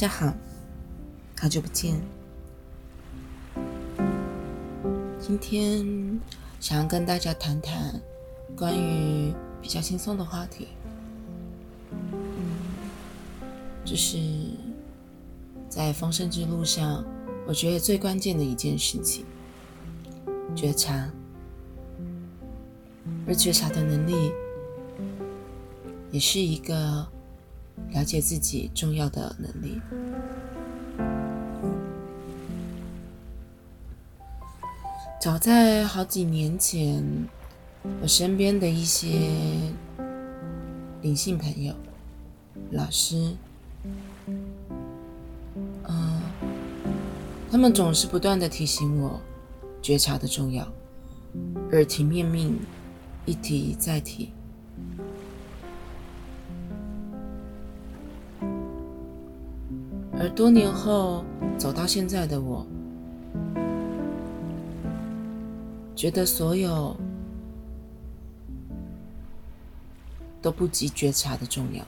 大家好，好久不见。今天想要跟大家谈谈关于比较轻松的话题，嗯，就是在丰盛之路上，我觉得最关键的一件事情——觉察，而觉察的能力，也是一个。了解自己重要的能力。早在好几年前，我身边的一些灵性朋友、老师，嗯，他们总是不断的提醒我觉察的重要，耳提面命，一提再提。多年后走到现在的我，觉得所有都不及觉察的重要。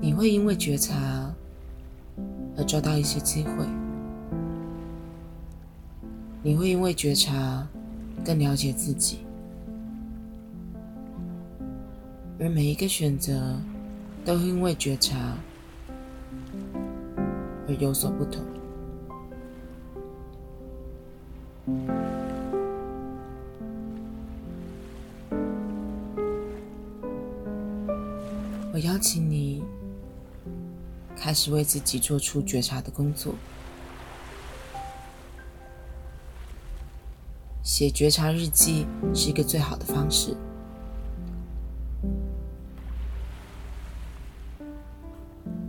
你会因为觉察而抓到一些机会，你会因为觉察。更了解自己，而每一个选择都因为觉察而有所不同。我邀请你开始为自己做出觉察的工作。写觉察日记是一个最好的方式。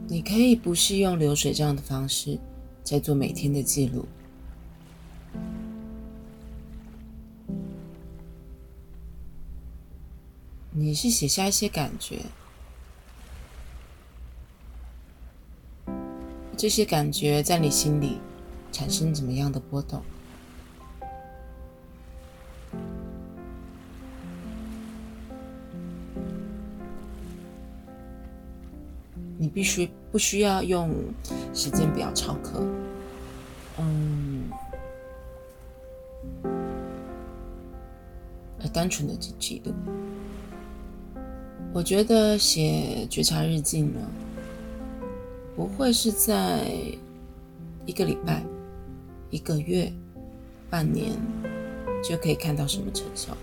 你可以不是用流水账的方式在做每天的记录，你是写下一些感觉，这些感觉在你心里产生怎么样的波动？必须不需要用时间表抄课，嗯，而单纯的记记录。我觉得写觉察日记呢，不会是在一个礼拜、一个月、半年就可以看到什么成效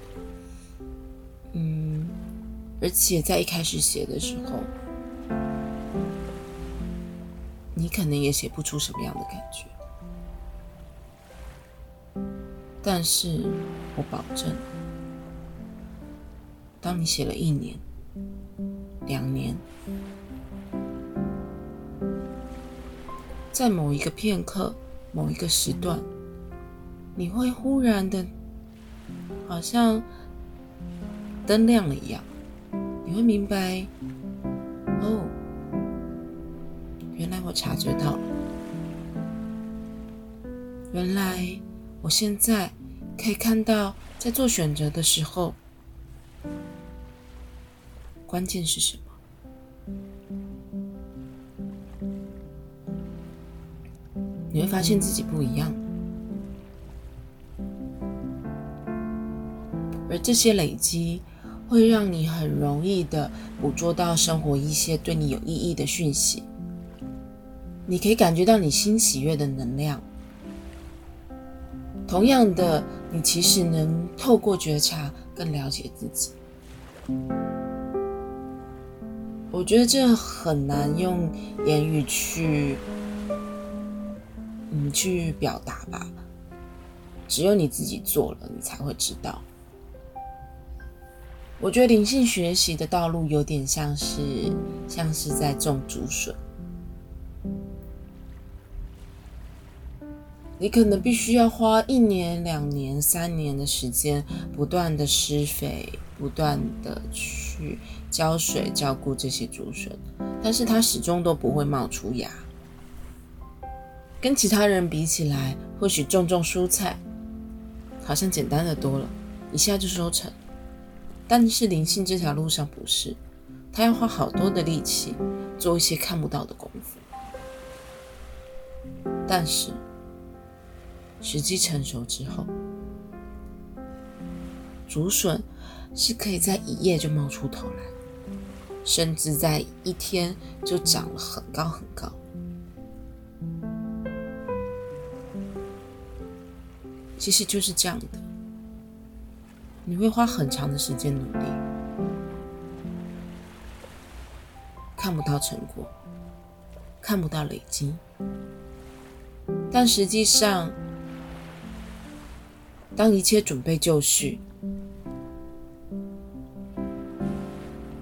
嗯，而且在一开始写的时候。可能也写不出什么样的感觉，但是我保证，当你写了一年、两年，在某一个片刻、某一个时段，你会忽然的，好像灯亮了一样，你会明白，哦。原来我察觉到，原来我现在可以看到，在做选择的时候，关键是什么？你会发现自己不一样，而这些累积会让你很容易的捕捉到生活一些对你有意义的讯息。你可以感觉到你新喜悦的能量。同样的，你其实能透过觉察更了解自己。我觉得这很难用言语去，嗯，去表达吧。只有你自己做了，你才会知道。我觉得灵性学习的道路有点像是，像是在种竹笋。你可能必须要花一年、两年、三年的时间，不断的施肥，不断的去浇水、照顾这些竹笋，但是它始终都不会冒出芽。跟其他人比起来，或许种种蔬菜好像简单的多了，一下就收成。但是灵性这条路上不是，他要花好多的力气做一些看不到的功夫。但是时机成熟之后，竹笋是可以在一夜就冒出头来，甚至在一天就长了很高很高。其实就是这样的，你会花很长的时间努力，看不到成果，看不到累积，但实际上，当一切准备就绪，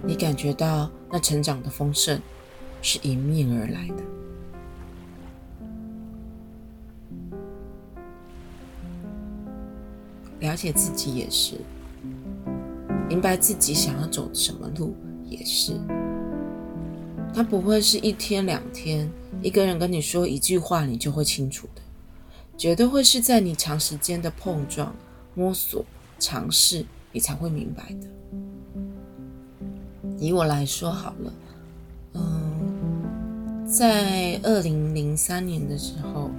你感觉到那成长的丰盛是迎面而来的。了解自己也是，明白自己想要走什么路也是。他不会是一天两天一个人跟你说一句话，你就会清楚的，绝对会是在你长时间的碰撞、摸索、尝试，你才会明白的。以我来说好了，嗯，在二零零三年的时候。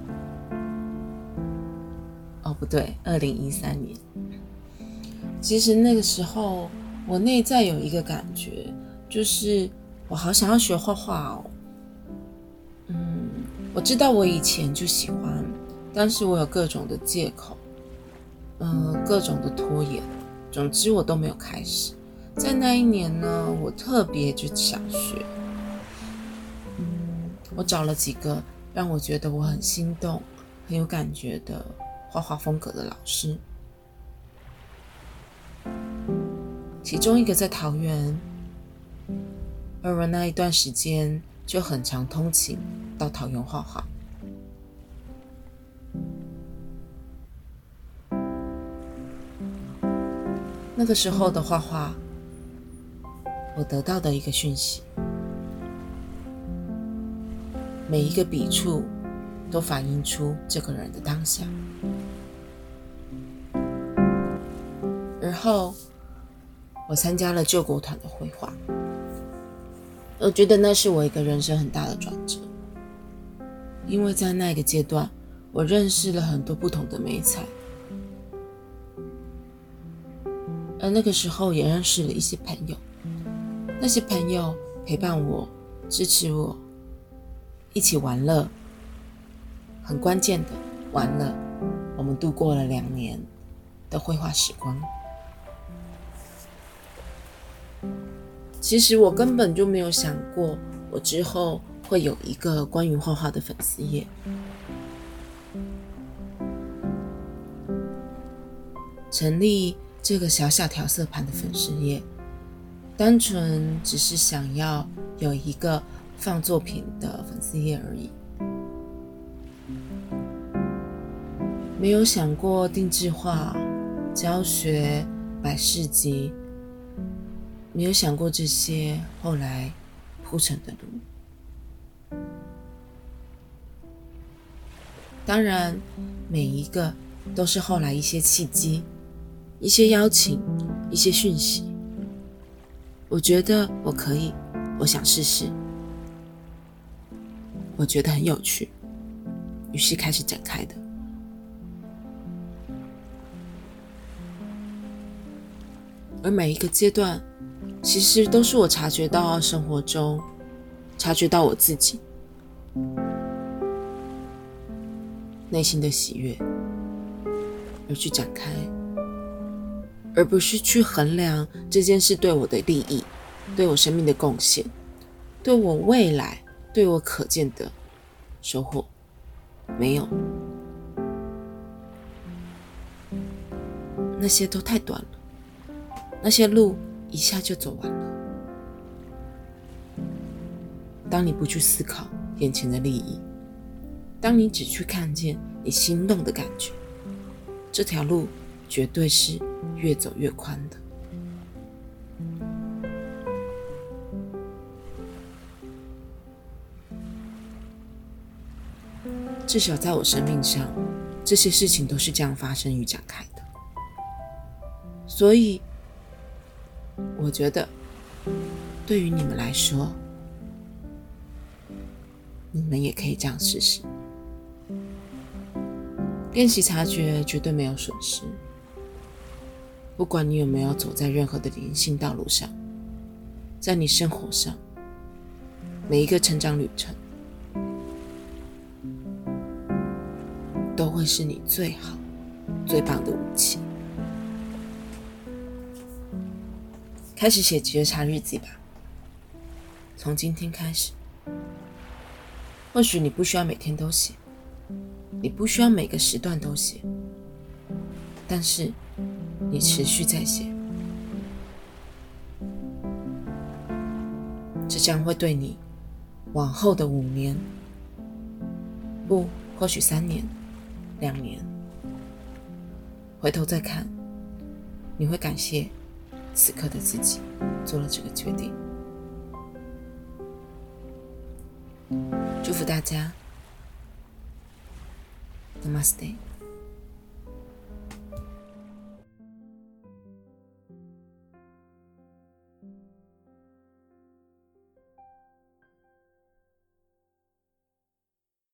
哦，不对，二零一三年。其实那个时候，我内在有一个感觉，就是我好想要学画画哦。嗯，我知道我以前就喜欢，但是我有各种的借口，嗯，各种的拖延，总之我都没有开始。在那一年呢，我特别就想学。嗯，我找了几个让我觉得我很心动、很有感觉的。画画风格的老师，其中一个在桃园，而我那一段时间就很常通勤到桃园画画。那个时候的画画，我得到的一个讯息，每一个笔触都反映出这个人的当下。而后，我参加了救国团的绘画。我觉得那是我一个人生很大的转折，因为在那个阶段，我认识了很多不同的美彩，而那个时候也认识了一些朋友。那些朋友陪伴我，支持我，一起玩乐。很关键的，玩乐，我们度过了两年的绘画时光。其实我根本就没有想过，我之后会有一个关于画画的粉丝页。成立这个小小调色盘的粉丝页，单纯只是想要有一个放作品的粉丝页而已，没有想过定制化、教学、摆市集。没有想过这些后来铺成的路，当然每一个都是后来一些契机、一些邀请、一些讯息。我觉得我可以，我想试试，我觉得很有趣，于是开始展开的。而每一个阶段。其实都是我察觉到生活中，察觉到我自己内心的喜悦，而去展开，而不是去衡量这件事对我的利益、对我生命的贡献、对我未来、对我可见的收获。没有，那些都太短了，那些路。一下就走完了。当你不去思考眼前的利益，当你只去看见你心动的感觉，这条路绝对是越走越宽的。至少在我生命上，这些事情都是这样发生与展开的。所以，我觉得对于你们来说，你们也可以这样试试。练习察觉绝对没有损失，不管你有没有走在任何的灵性道路上，在你生活上每一个成长旅程，都会是你最好、最棒的武器。开始写觉察日记吧，从今天开始。或许你不需要每天都写。你不需要每个时段都写，但是你持续在写，这将会对你往后的五年，不，或许三年、两年，回头再看，你会感谢此刻的自己做了这个决定。祝福大家。Namaste.